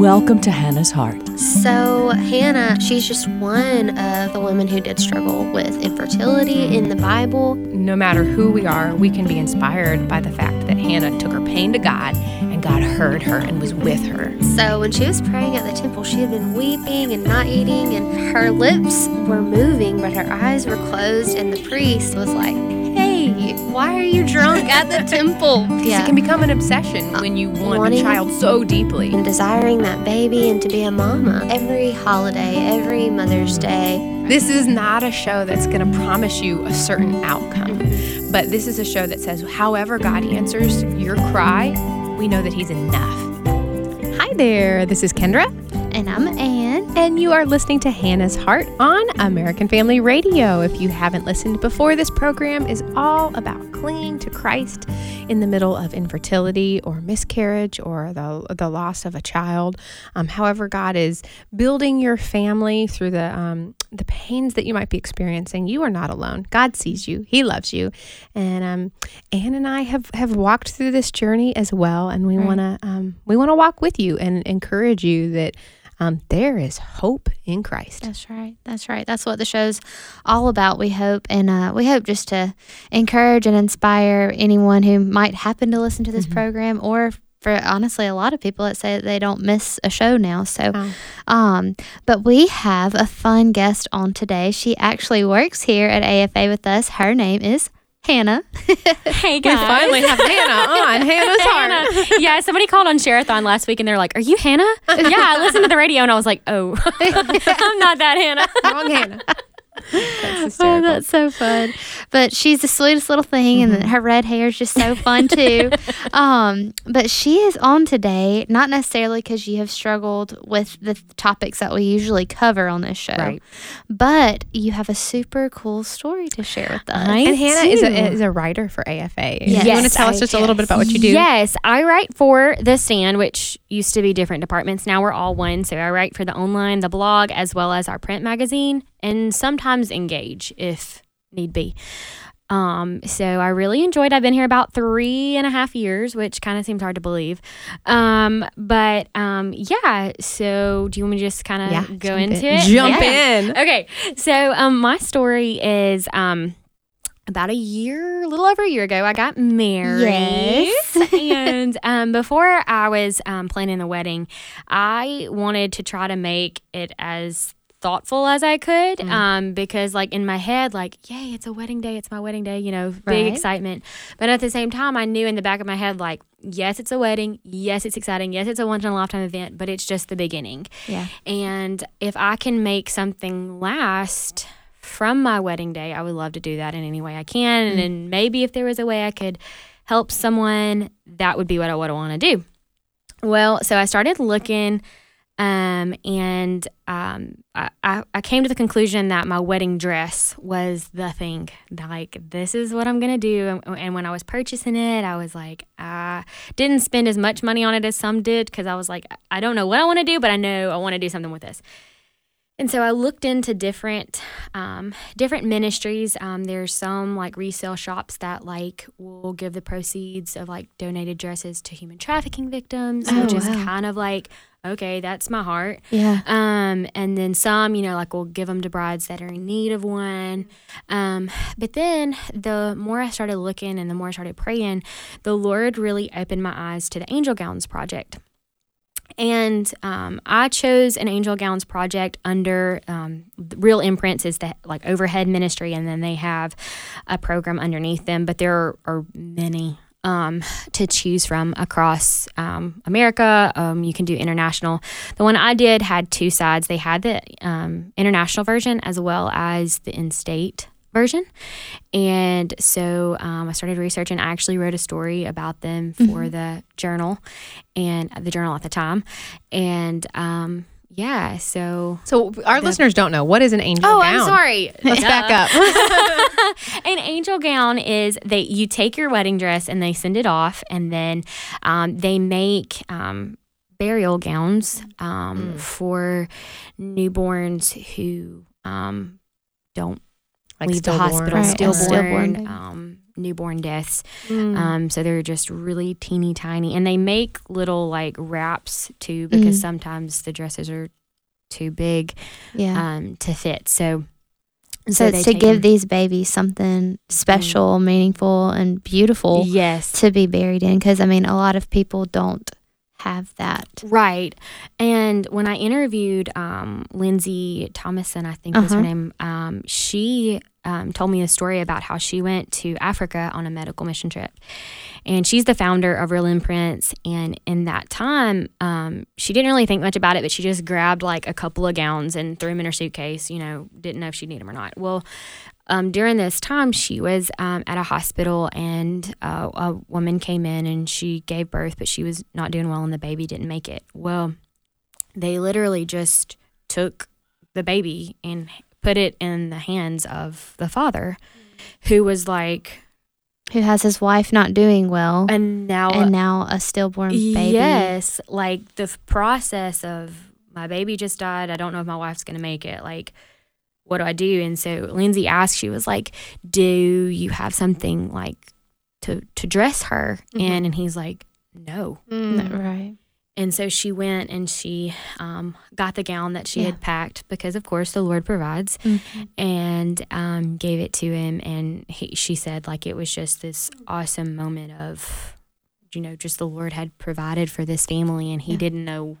Welcome to Hannah's Heart. So, Hannah, she's just one of the women who did struggle with infertility in the Bible. No matter who we are, we can be inspired by the fact that Hannah took her pain to God and God heard her and was with her. So, when she was praying at the temple, she had been weeping and not eating, and her lips were moving, but her eyes were closed. And the priest was like, Hey, why are you drunk at the temple? Because It can become an obsession uh, when you want Wanting- a child so deeply. and desiring that baby and to be a mama. Every holiday, every Mother's Day, This is not a show that's going to promise you a certain outcome, but this is a show that says, however God answers your cry, we know that He's enough. Hi there, this is Kendra, and I'm Anne. and you are listening to Hannah's Heart on American Family Radio. If you haven't listened before, this program is all about clinging to Christ in the middle of infertility or miscarriage or the, the loss of a child. Um, however, God is building your family through the um, the pains that you might be experiencing. You are not alone. God sees you. He loves you, and um, Anne and I have have walked through this journey as well, and we want to um, we want to walk with you and encourage you that. Um, there is hope in Christ. That's right. That's right. That's what the show's all about. We hope, and uh, we hope just to encourage and inspire anyone who might happen to listen to this program, or for honestly a lot of people that say they don't miss a show now. So, Oh. um, but we have a fun guest on today. She actually works here at AFA with us. Her name is Hannah. Hey We guys. finally have Hannah on Hannah's Heart. Hannah. Yeah, somebody called on Sharathon last week and they're like, Are you Hannah? yeah, I listened to the radio and I was like, Oh, I'm not that Hannah. Wrong Hannah. That's Oh, that's so fun. But she's the sweetest little thing, and her red hair is just so fun too. um, but she is on today, not necessarily because you have struggled with the topics that we usually cover on this show, Right. but you have a super cool story to share with us. I and Hannah is a, is a writer for AFA. Yes. You want to tell us I- just a little bit about what you do? Yes, I write for The Stand, which used to be different departments. Now we're all one. So I write for the online, the blog, as well as our print magazine, and sometimes Engage if need be. Um, so I really enjoyed. I've been here about three and a half years, which kind of seems hard to believe. Um, but um, yeah. So do you want me to just kind of Yeah, go jump in. into it? Jump Yeah. in. Okay, so um, my story is um, about a year, a little over a year ago, I got married. Yes. and um, before I was um, planning the wedding, I wanted to try to make it as thoughtful as I could Mm. um, because, like, in my head, like, yay, it's a wedding day, it's my wedding day, you know, big Right. excitement. But at the same time, I knew in the back of my head, like, yes, it's a wedding. Yes, it's exciting. Yes, it's a once in a lifetime event, but it's just the beginning. Yeah. And if I can make something last from my wedding day, I would love to do that in any way I can. And then maybe if there was a way I could help someone, that would be what I would want to do. Well, so I started looking, um, and um, I, I, came to the conclusion that my wedding dress was the thing. Like, this is what I'm going to do. And, and when I was purchasing it, I was like, I didn't spend as much money on it as some did because I was like, I don't know what I want to do, but I know I want to do something with this. And so I looked into different um, different ministries. Um, there's some like resale shops that like will give the proceeds of like donated dresses to human trafficking victims, Oh, which is wow. kind of like okay, that's my heart. Yeah. Um, and then some, you know, like we'll give them to brides that are in need of one. Um, but then the more I started looking and the more I started praying, the Lord really opened my eyes to the Angel Gowns Project. And um, I chose an Angel Gowns project under um, Real Imprints is the like overhead ministry, and then they have a program underneath them. But there are, are many um, to choose from across um, America. Um, you can do international. The one I did had two sides. They had the um, international version as well as the in-state version. And so um, I started researching. I actually wrote a story about them for the journal and the journal at the time. And um, yeah, so. So our listeners don't know what is an angel Oh, gown. I'm sorry. Let's back up. An angel gown is that you take your wedding dress and they send it off, and then um, they make um, burial gowns um, for newborns who um, don't Like leave the hospital Right, stillborn. stillborn. Um, newborn deaths. Mm. Um, so they're just really teeny tiny, and they make little like wraps too because Mhm. sometimes the dresses are too big Yeah. um, to fit. So, so they it's to give give 'em- these babies something special, meaningful, and beautiful yes, to be buried in. Because I mean, a lot of people don't have that. Right. And when I interviewed um, Lindsay Thomason, I think was her Uh-huh. name, um, she um, told me a story about how she went to Africa on a medical mission trip. And she's the founder of Real Imprints. And in that time, um, she didn't really think much about it, but she just grabbed like a couple of gowns and threw them in her suitcase. You know, didn't know if she'd need them or not. Well, um, during this time, she was um, at a hospital and uh, a woman came in and she gave birth, but she was not doing well and the baby didn't make it. Well, they literally just took the baby and put it in the hands of the father, who was like, Who has his wife not doing well, and now, and now a stillborn baby. yes, like the process of my baby just died. I don't know if my wife's gonna make it. Like, what do I do? And so Lindsay asked, she was like, "Do you have something like to to dress her Mhm. in?" And he's like, "No." Mm. Right. And so she went and she um, got the gown that she Yeah. had packed because, of course, the Lord provides, Mhm. and um, gave it to him. And he, she said, like, it was just this awesome moment of, you know, just the Lord had provided for this family, and he Yeah. didn't know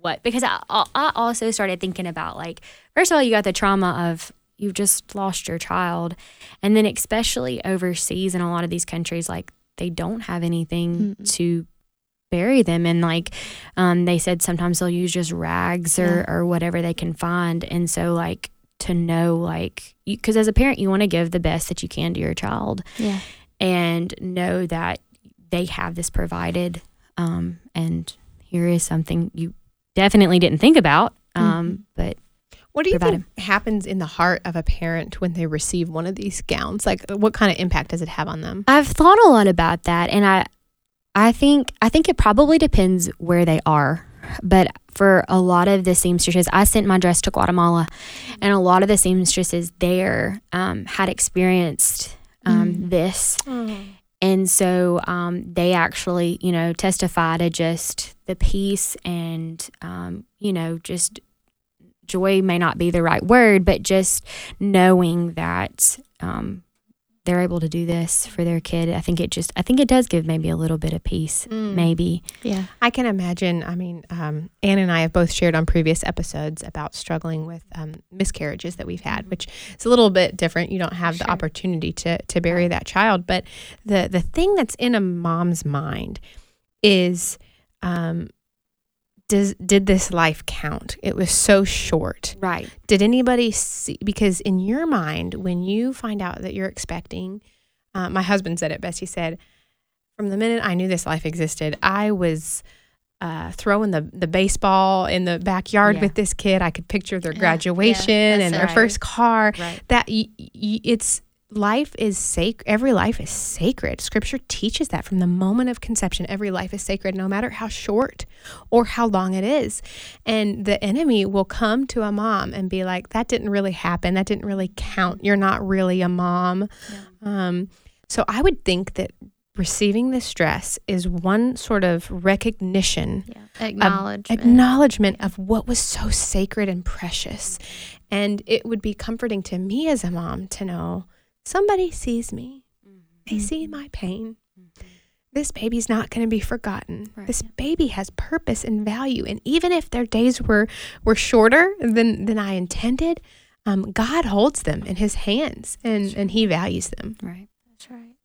what. Because I, I also started thinking about, like, first of all, you got the trauma of you've just lost your child. And then, especially overseas in a lot of these countries, like, they don't have anything Mm-mm. to bury them in like um, they said sometimes they'll use just rags or, or whatever they can find and so like to know like because as a parent you want to give the best that you can to your child Yeah. and know that they have this provided um, and here is something you definitely didn't think about um, but What do you think happens in the heart of a parent when they receive one of these gowns? Like, what kind of impact does it have on them? I've thought a lot about that and I I think I think it probably depends where they are. But for a lot of the seamstresses, I sent my dress to Guatemala and a lot of the seamstresses there um, had experienced um, Mm. this. And so um, they actually, you know, testify to just the peace and, um, you know, just joy may not be the right word, but just knowing that um, they're able to do this for their kid. I think it just, I think it does give maybe a little bit of peace, Mm. maybe. Yeah. I can imagine. I mean, um, Anne and I have both shared on previous episodes about struggling with um, miscarriages that we've had, which is a little bit different. You don't have the opportunity to to bury that child, but the the thing that's in a mom's mind is, um, does did this life count? It was so short. Right. Did anybody see? Because in your mind, when you find out that you're expecting, uh, my husband said it best. He said, "From the minute I knew this life existed, I was." Uh, throwing the, the baseball in the backyard Yeah. with this kid, I could picture their graduation yeah, and their right. first car. Right. That y- y- it's life is sacred. Every life is sacred. Scripture teaches that from the moment of conception, every life is sacred, no matter how short or how long it is. And the enemy will come to a mom and be like, "That didn't really happen. That didn't really count. You're not really a mom." Um, so I would think that receiving this stress is one sort of recognition Yeah. Acknowledgement. acknowledgement of what was so sacred and precious. And it would be comforting to me as a mom to know somebody sees me. They see my pain. This baby's not going to be forgotten. Right. This baby has purpose and value. And even if their days were, were shorter than, than I intended, um, God holds them in his hands and, and he values them. Right. That's right.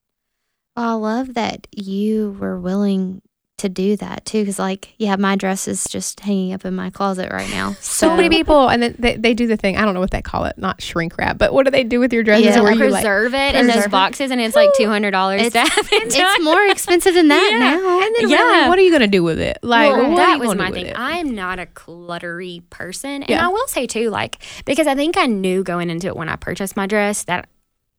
Well, I love that you were willing to do that too, because like, yeah, my dress is just hanging up in my closet right now. So, many people, and then they, they do the thing. I don't know what they call it, not shrink wrap, but what do they do with your dresses? Yeah. where Or you like, preserve it in those it. boxes and it's like $200 It's- to have it done. It's more expensive than that Yeah. now. and then Yeah. really, what are you going to do with it? Like, well, what are that you was my thing. it? I am not a cluttery person. And Yeah. I will say too, like, because I think I knew going into it when I purchased my dress that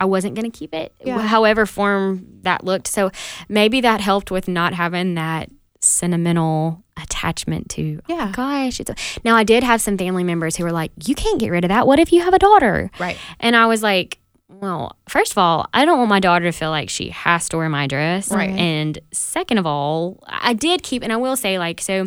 I wasn't going to keep it, Yeah. however form that looked. So maybe that helped with not having that sentimental attachment to oh Yeah. gosh it's a, now i did have some family members who were like you can't get rid of that what if you have a daughter Right. and i was like well, first of all, I don't want my daughter to feel like she has to wear my dress. Right. And second of all, I did keep, and I will say, like, so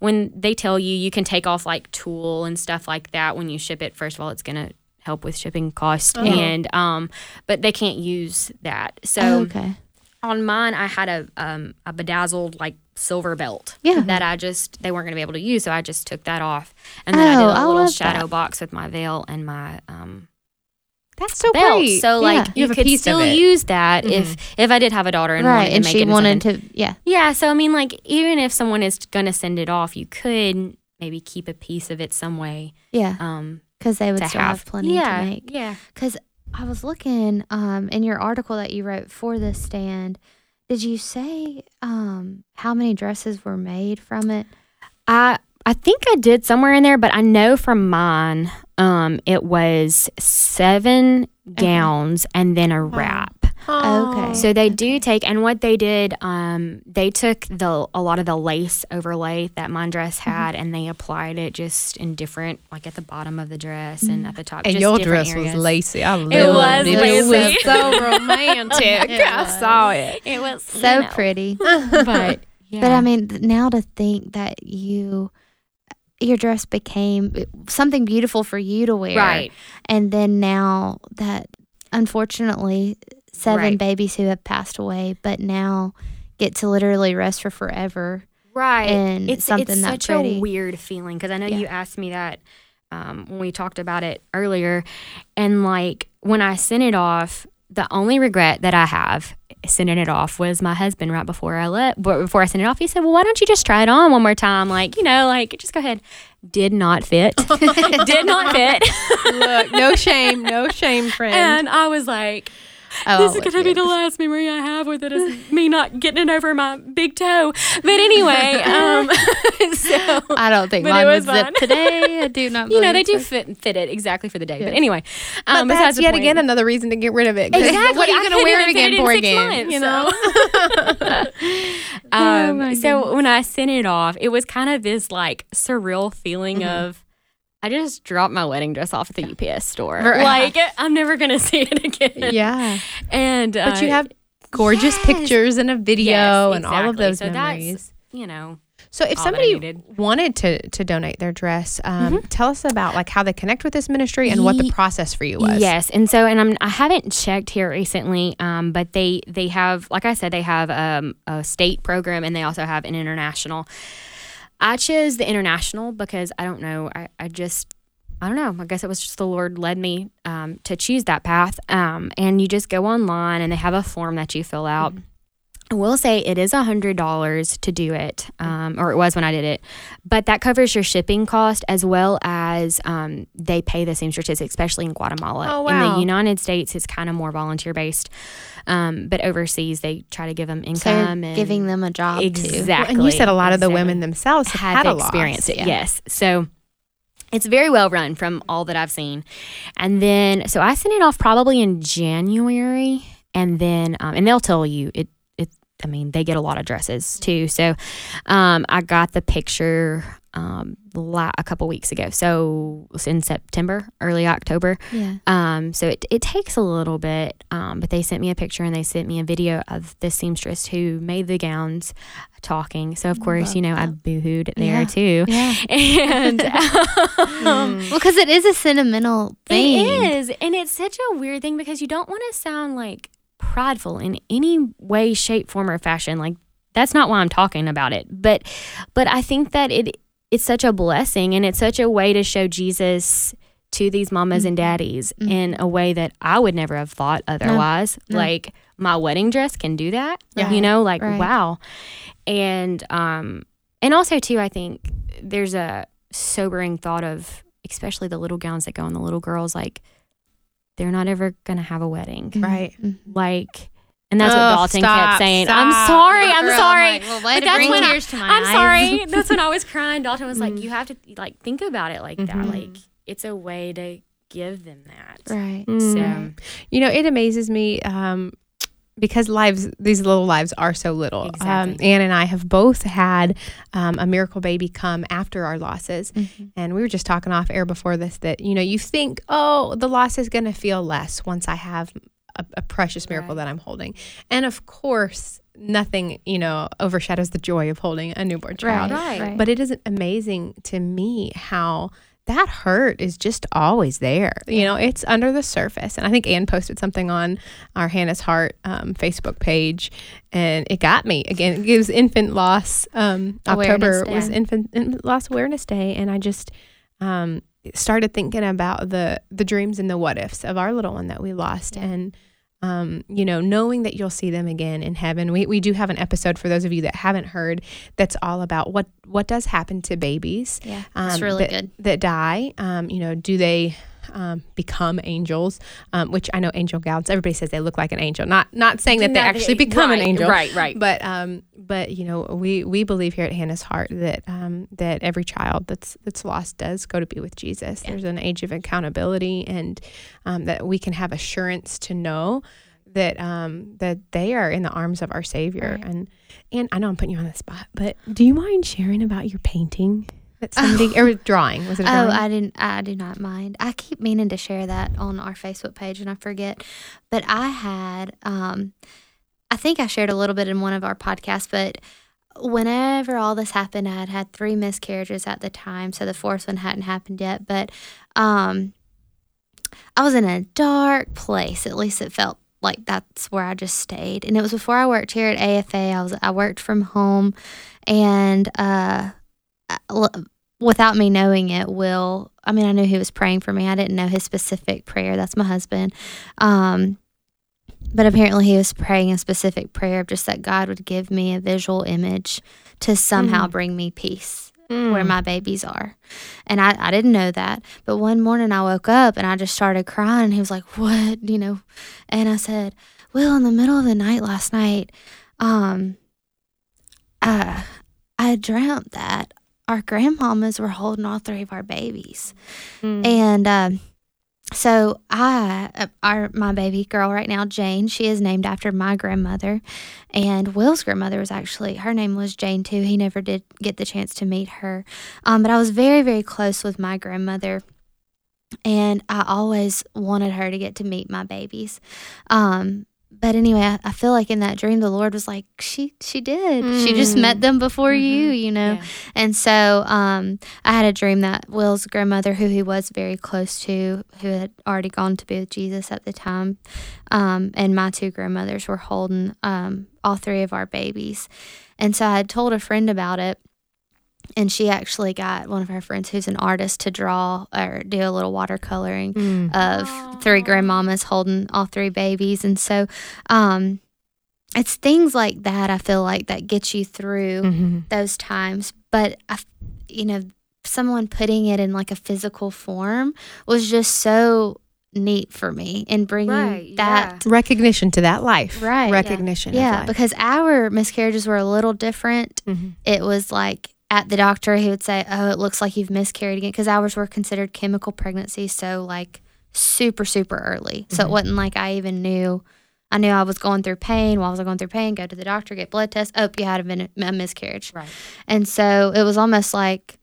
when they tell you you can take off like tulle and stuff like that when you ship it, first of all, it's going to help with shipping cost. Uh-huh. And, um, but they can't use that. So Oh, okay. on mine, I had a, um, a bedazzled like silver belt Yeah. that I just, they weren't going to be able to use. So I just took that off. And then I Oh, did a I little shadow that. box with my veil and my, um, That's so belt. great. So like Yeah. You you, could still use that if if I did have a daughter and right. wanted to And make she it wanted something. to, yeah. Yeah, so I mean like even if someone is gonna send it off, you could maybe keep a piece of it some way. Yeah. Um Because they would still have. have, plenty yeah, to make. Yeah. Because I was looking um, in your article that you wrote for this stand. Did you say um, how many dresses were made from it? I I think I did somewhere in there, but I know from mine, um, it was seven gowns and then a wrap. Okay. So they do take, and what they did, um, they took the a lot of the lace overlay that my dress Mm-hmm. had, and they applied it just in different, like at the bottom of the dress and Mm-hmm. at the top. And just your dress areas. was lacy. I loved It was it. It was lacy. so romantic. It I saw it. It was So you know, pretty. but yeah. But I mean, now to think that you, your dress became something beautiful for you to wear. right, And then now that, unfortunately, seven Right. babies who have passed away, but now get to literally rest for forever. right. And it's something it's such pretty. a weird feeling because I know Yeah. you asked me that um, when we talked about it earlier, and like when I sent it off, the only regret that I have sending it off was my husband right before I let before I sent it off. He said, "Well, why don't you just try it on one more time? Like you know, like just go ahead." Did not fit. Did not fit. Look, no shame, no shame, friend. and I was like, Oh, this is gonna be the last memory I have with it is me not getting it over my big toe. But anyway, um, so I don't think mine was was zipped today. I do not. you know they do fit fit it exactly for the day. Yeah. But anyway, but um, that's yet again another reason to get rid of it. Exactly. What are you going to wear it again for again? you know? Oh um, my so when I sent it off, it was kind of this like surreal feeling Mm-hmm. of. I just dropped my wedding dress off at the UPS store. Right. Like I'm never gonna see it again. yeah. And But you uh, have gorgeous yes. pictures and a video Yes, and all of those So that's- memories. you know, So if all that I somebody wanted to to donate their dress, um, tell us about like how they connect with this ministry and what the process for you was. Yes, and so and I'm I haven't checked here recently, um, but they they have like I said they have um, a state program and they also have an international. I chose the international because I don't know I, I just I don't know I guess it was just the Lord led me um, to choose that path. Um, and you just go online and they have a form that you fill out. I will say it is a hundred dollars to do it, um, or it was when I did it, but that covers your shipping cost as well as um, they pay the seamstresses, especially in Guatemala. Oh, In wow. the United States, it's kind of more volunteer based, um, but overseas they try to give them So income and giving them a job too. exactly. And you said a lot of the exactly women themselves have, have had experienced it. yeah. Yes. So it's very well run from all that I've seen. And then, so I sent it off probably in January. And then, um, and they'll tell you it, it, I mean, they get a lot of dresses too. So um, I got the picture um, la- a couple weeks ago. So in September, early October. Yeah. Um, so it, it takes a little bit, um, but they sent me a picture and they sent me a video of the seamstress who made the gowns talking. So of course, you know, I that. boohooed there Yeah. too. Yeah. And um, Well, because it is a sentimental thing. it is, and it's such a weird thing because you don't want to sound like prideful in any way, shape, form, or fashion. Like that's not why I'm talking about it. But but I think that it it's such a blessing and it's such a way to show Jesus to these mamas and daddies Mhm. in a way that I would never have thought otherwise. No. Like my wedding dress can do that. Yeah. You know, like Right. wow. And um and also too I think there's a sobering thought of especially the little gowns that go on the little girls like they're not ever going to have a wedding. Right. Mhm. Like and that's what Dalton stop, kept saying. I'm sorry. I'm Girl, sorry. like, well, But that's when I- tears to my I'm sorry. That's when I was crying. Dalton was like, Mhm. "You have to like think about it like that. Mhm. Like it's a way to give them that." right. So You know, it amazes me. Um, because lives these little lives are so little. Um, Anne and I have both had um, a miracle baby come after our losses, and we were just talking off air before this that you know you think oh the loss is going to feel less once I have a, a precious miracle Right. that I'm holding, and of course nothing you know overshadows the joy of holding a newborn child. Right. But it is amazing to me how that hurt is just always there. You know, it's under the surface. And I think Anne posted something on our Hannah's Heart um, Facebook page, and it got me. Again, it was Infant Loss. Um, Awareness October was Day. Infant, Infant Loss Awareness Day, and I just um, started thinking about the the dreams and the what ifs of our little one that we lost, and um, you know, knowing that you'll see them again in heaven. We, we do have an episode for those of you that haven't heard that's all about what what does happen to babies Yeah, it's um, really that, good. that die. Um, you know, do they um, become angels? Um, which I know angel gowns. Everybody says they look like an angel. Not not saying that they Not- actually become an angel. right, right. But um, but you know, we we believe here at Hannah's Heart that um, that every child that's that's lost does go to be with Jesus. There's an age of accountability, and um, that we can have assurance to know that um, that they are in the arms of our Savior. Right. And and I know I'm putting you on the spot, but do you mind sharing about your painting that somebody or drawing? Was it? A Oh. I didn't. I do not mind. I keep meaning to share that on our Facebook page, and I forget. But I had. Um, I think I shared a little bit in one of our podcasts, but whenever all this happened, I had had three miscarriages at the time, so the fourth one hadn't happened yet. But um, I was in a dark place. At least it felt like that's where I just stayed. And it was before I worked here at AFA. I was I worked from home, and uh, without me knowing it, Will. I mean, I knew he was praying for me. I didn't know his specific prayer. That's my husband. Um, but apparently, he was praying a specific prayer of just that God would give me a visual image to somehow Mm. bring me peace Mm. where my babies are. And I, I didn't know that. But one morning I woke up and I just started crying. He was like, What? You know? And I said, Well, in the middle of the night last night, um, uh, I dreamt that our grandmamas were holding all three of our babies. Mm. And um, so I, uh, our my baby girl right now, Jane, she is named after my grandmother, and Will's grandmother was actually her name was Jane too. He never did get the chance to meet her, um, but I was very very close with my grandmother, and I always wanted her to get to meet my babies. Um, but anyway, I, I feel like in that dream, the Lord was like, she she did. She just Mm. met them before you, Mhm. you know. Yeah. And so um, I had a dream that Will's grandmother, who he was very close to, who had already gone to be with Jesus at the time, um, and my two grandmothers were holding um, all three of our babies. And so I had told a friend about it. And she actually got one of her friends who's an artist to draw or do a little watercoloring Mm. of three grandmamas holding all three babies. And so um, it's things like that I feel like that get you through Mhm. those times. But I, f- you know, someone putting it in like a physical form was just so neat for me and bringing Right, that. Recognition to that life. Right. Recognition. Yeah, Of life. because our miscarriages were a little different. Mhm. It was like at the doctor, he would say, "Oh, it looks like you've miscarried again," because ours were considered chemical pregnancies, so like super super early. So it Mhm. wasn't like I even knew. I knew I was going through pain. While I was going through pain, go to the doctor, get blood tests. Oh, you had a, a miscarriage. Right. And so it was almost like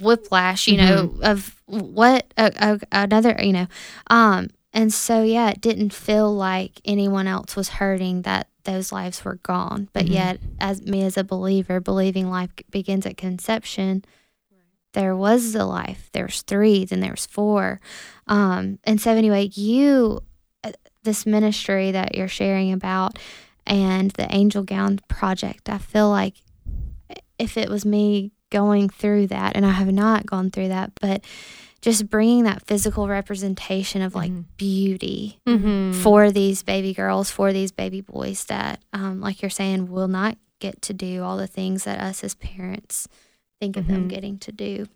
whiplash, you know, of what a, a, another, you know. Um, and so yeah, it didn't feel like anyone else was hurting that those lives were gone. But Mhm. yet, as me as a believer, believing life begins at conception, there was a life. There's three, then there's four. Um, and so anyway, you, uh, this ministry that you're sharing about, and the Angel Gown project, I feel like if it was me going through that, and I have not gone through that, but just bringing that physical representation of like Mhm. beauty Mhm. for these baby girls, for these baby boys that, um, like you're saying, will not get to do all the things that us as parents think of them Mhm. getting to do.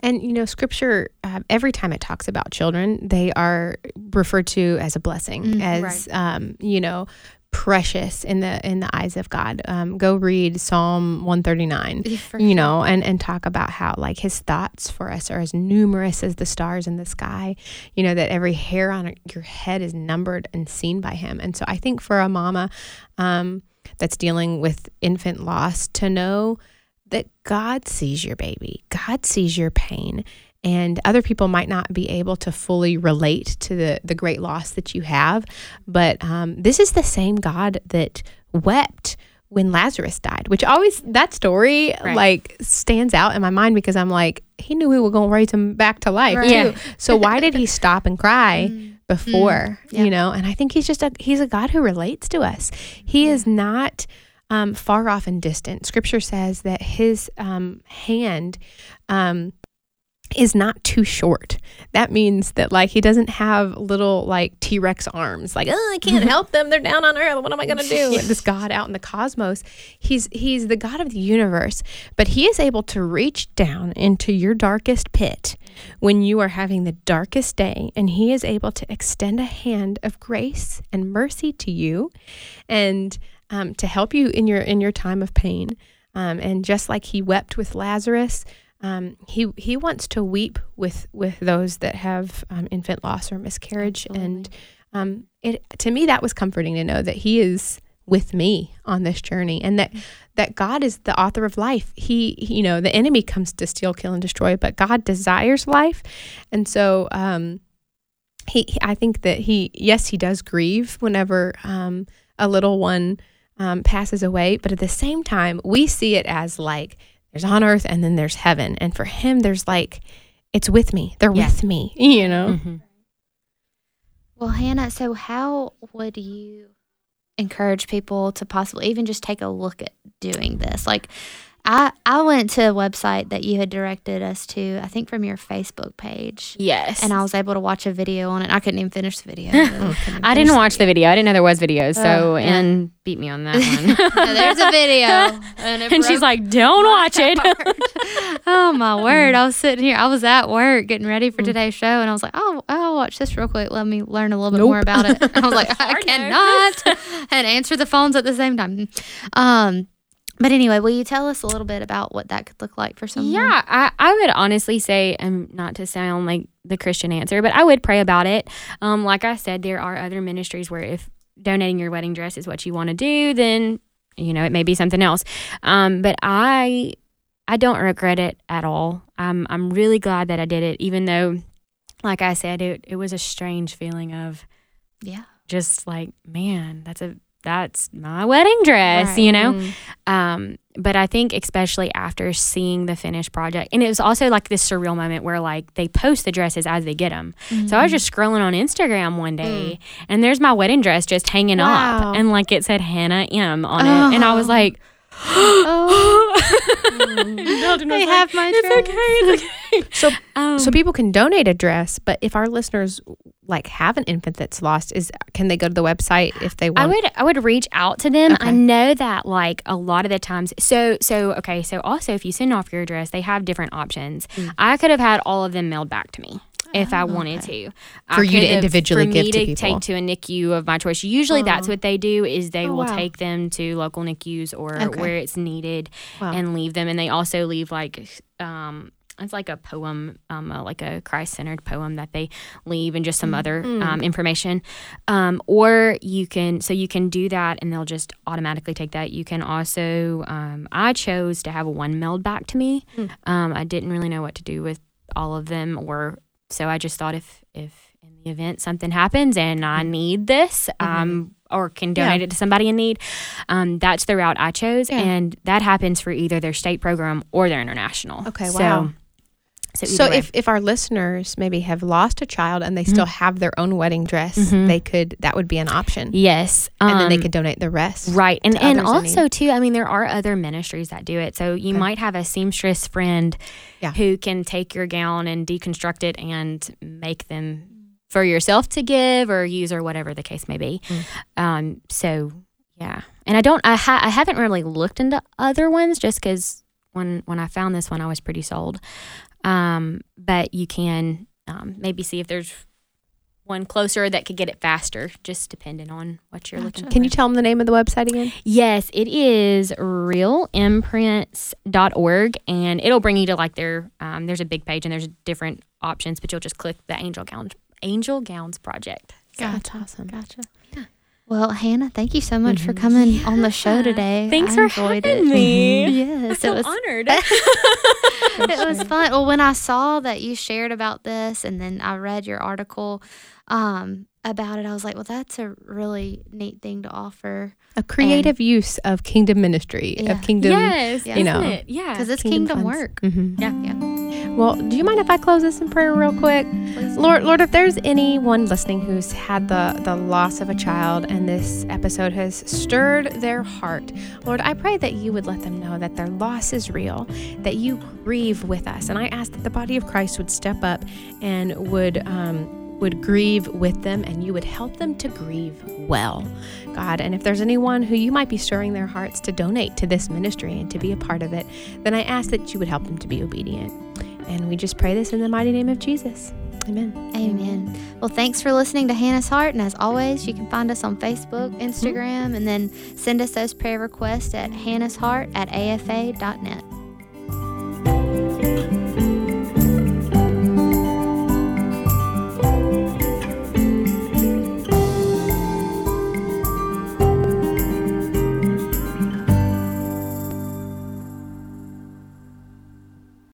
And you know, Scripture uh, every time it talks about children, they are referred to as a blessing, Mhm. as um, you know, precious in the in the eyes of God. Um, go read Psalm one thirty nine. For You sure. know, and and talk about how like His thoughts for us are as numerous as the stars in the sky. You know that every hair on your head is numbered and seen by Him. And so I think for a mama um, that's dealing with infant loss to know that God sees your baby, God sees your pain. And other people might not be able to fully relate to the, the great loss that you have. But um, this is the same God that wept when Lazarus died, which always, that story Right. like stands out in my mind because I'm like, he knew we were going to raise him back to life Right. too. Yeah. So why did he stop and cry? Mm. before, yeah. you know, and I think he's just a he's a God who relates to us. He is not um, far off and distant. Scripture says that his um, hand um, is not too short. That means that like he doesn't have little like T Rex arms. Like oh, I can't help them. They're down on earth. What am I gonna do? This God out in the cosmos. He's he's the God of the universe, but he is able to reach down into your darkest pit when you are having the darkest day, and he is able to extend a hand of grace and mercy to you, and um, to help you in your in your time of pain. Um, and just like he wept with Lazarus, um, he he wants to weep with with those that have um, infant loss or miscarriage, and um, it to me that was comforting to know that he is with me on this journey, and that that God is the author of life. He, he- you know, the enemy comes to steal, kill, and destroy, but God desires life, and so. Um, he, he- I think that he, yes, he does grieve whenever um, a little one um, passes away, but at the same time, we see it as like there's on earth and then there's heaven, and for him, there's like it's with me. They're Yeah. with me, you know. Mhm. Well, Hannah, so how would you encourage people to possibly even just take a look at doing this? Like, I I went to a website that you had directed us to, I think from your Facebook page, Yes. and I was able to watch a video on it. I couldn't even finish the video. I didn't watch the video. I didn't know there was videos. So Oh, yeah. and beat me on that one. No, there's a video, and, and she's like, "Don't watch it." oh my word! I was sitting here. I was at work getting ready for today's show, and I was like, "Oh, I'll watch this real quick. Let me learn a little bit Nope. more about it." I was like, "I cannot," and answer the phones at the same time. Um, but anyway, will you tell us a little bit about what that could look like for someone? Yeah, I, I would honestly say, and not to sound like the Christian answer, but I would pray about it. Um, like I said, there are other ministries where if donating your wedding dress is what you want to do, then you know it may be something else. Um, but I I don't regret it at all. I'm I'm really glad that I did it, even though, like I said, it it was a strange feeling of yeah. just like, man, that's a that's my wedding dress, you know. Mm. Um, but I think especially after seeing the finished project, and it was also like this surreal moment where like they post the dresses as they get them. So Mm-hmm. I was just scrolling on Instagram one day, and there's my wedding dress just hanging Wow. up, and like it said Hannah M on it, and I was Oh. like, Oh, they have my it's dress. okay, it's okay. So Um, so people can donate a dress, but if our listeners like have an infant that's lost, is can they go to the website if they want? I would I would reach out to them. I know that like a lot of the times so so okay, so also if you send off your address, they have different options. Mm. I could have had all of them mailed back to me if I wanted okay. to. I For you to individually for give me to to people. take to a NICU of my choice. Usually that's Oh. what they do is they Oh, will wow. take them to local NICUs or Okay. where it's needed Wow. and leave them and they also leave like um it's like a poem, um, uh, like a Christ-centered poem that they leave, and just some other Mm. um, information. Um, or you can, so you can do that, and they'll just automatically take that. You can also, um, I chose to have one mailed back to me. Mm. Um, I didn't really know what to do with all of them, or so I just thought if if in the event something happens and I need this, um, or can Mm-hmm. Yeah. donate it to somebody in need, um, that's the route I chose, Yeah. and that happens for either their state program or their international. Okay, So- wow. So, So way. if, if our listeners maybe have lost a child and they still have their own wedding dress, Mhm. they could that would be an option, yes, and then they um, could donate the rest. Right. And and also too, I mean there are other ministries that do it. So you Okay. might have a seamstress friend Yeah. who can take your gown and deconstruct it and make them for yourself to give or use or whatever the case may be. Mm. Um so yeah. And I don't I ha- I haven't really looked into other ones just cuz when when I found this one, I was pretty sold. Um, but you can um, maybe see if there's one closer that could get it faster, just depending on what you're looking for. Can you tell them the name of the website again? Yes, it is realimprints.org and it'll bring you to like their um, there's a big page and there's different options, but you'll just click the Angel Gowns Angel Gowns project. So. That's awesome. Gotcha. Well, Hannah, thank you so much mm-hmm. for coming yeah. on the show today. Thanks I for having it. me. Yes, it was honored. it was fun. Well, when I saw that you shared about this, and then I read your article um, about it, I was like, well, that's a really neat thing to offer. A creative and, use of kingdom ministry, yeah. of kingdom, yes, you know, it? yeah, because it's kingdom, kingdom work. Mm-hmm. Yeah, yeah. Well, do you mind if I close this in prayer real quick? Please. Lord, Lord, if there's anyone listening who's had the the loss of a child and this episode has stirred their heart, Lord, I pray that you would let them know that their loss is real, that you grieve with us, and I ask that the body of Christ would step up and would. Um, would grieve with them and you would help them to grieve well, God. And if there's anyone who you might be stirring their hearts to donate to this ministry and to be a part of it, then I ask that you would help them to be obedient. And we just pray this in the mighty name of Jesus. Amen. Amen. Well, thanks for listening to Hannah's Heart. And as always, you can find us on Facebook, Instagram, mm-hmm. and then send us those prayer requests at hannah's heart at afa.net.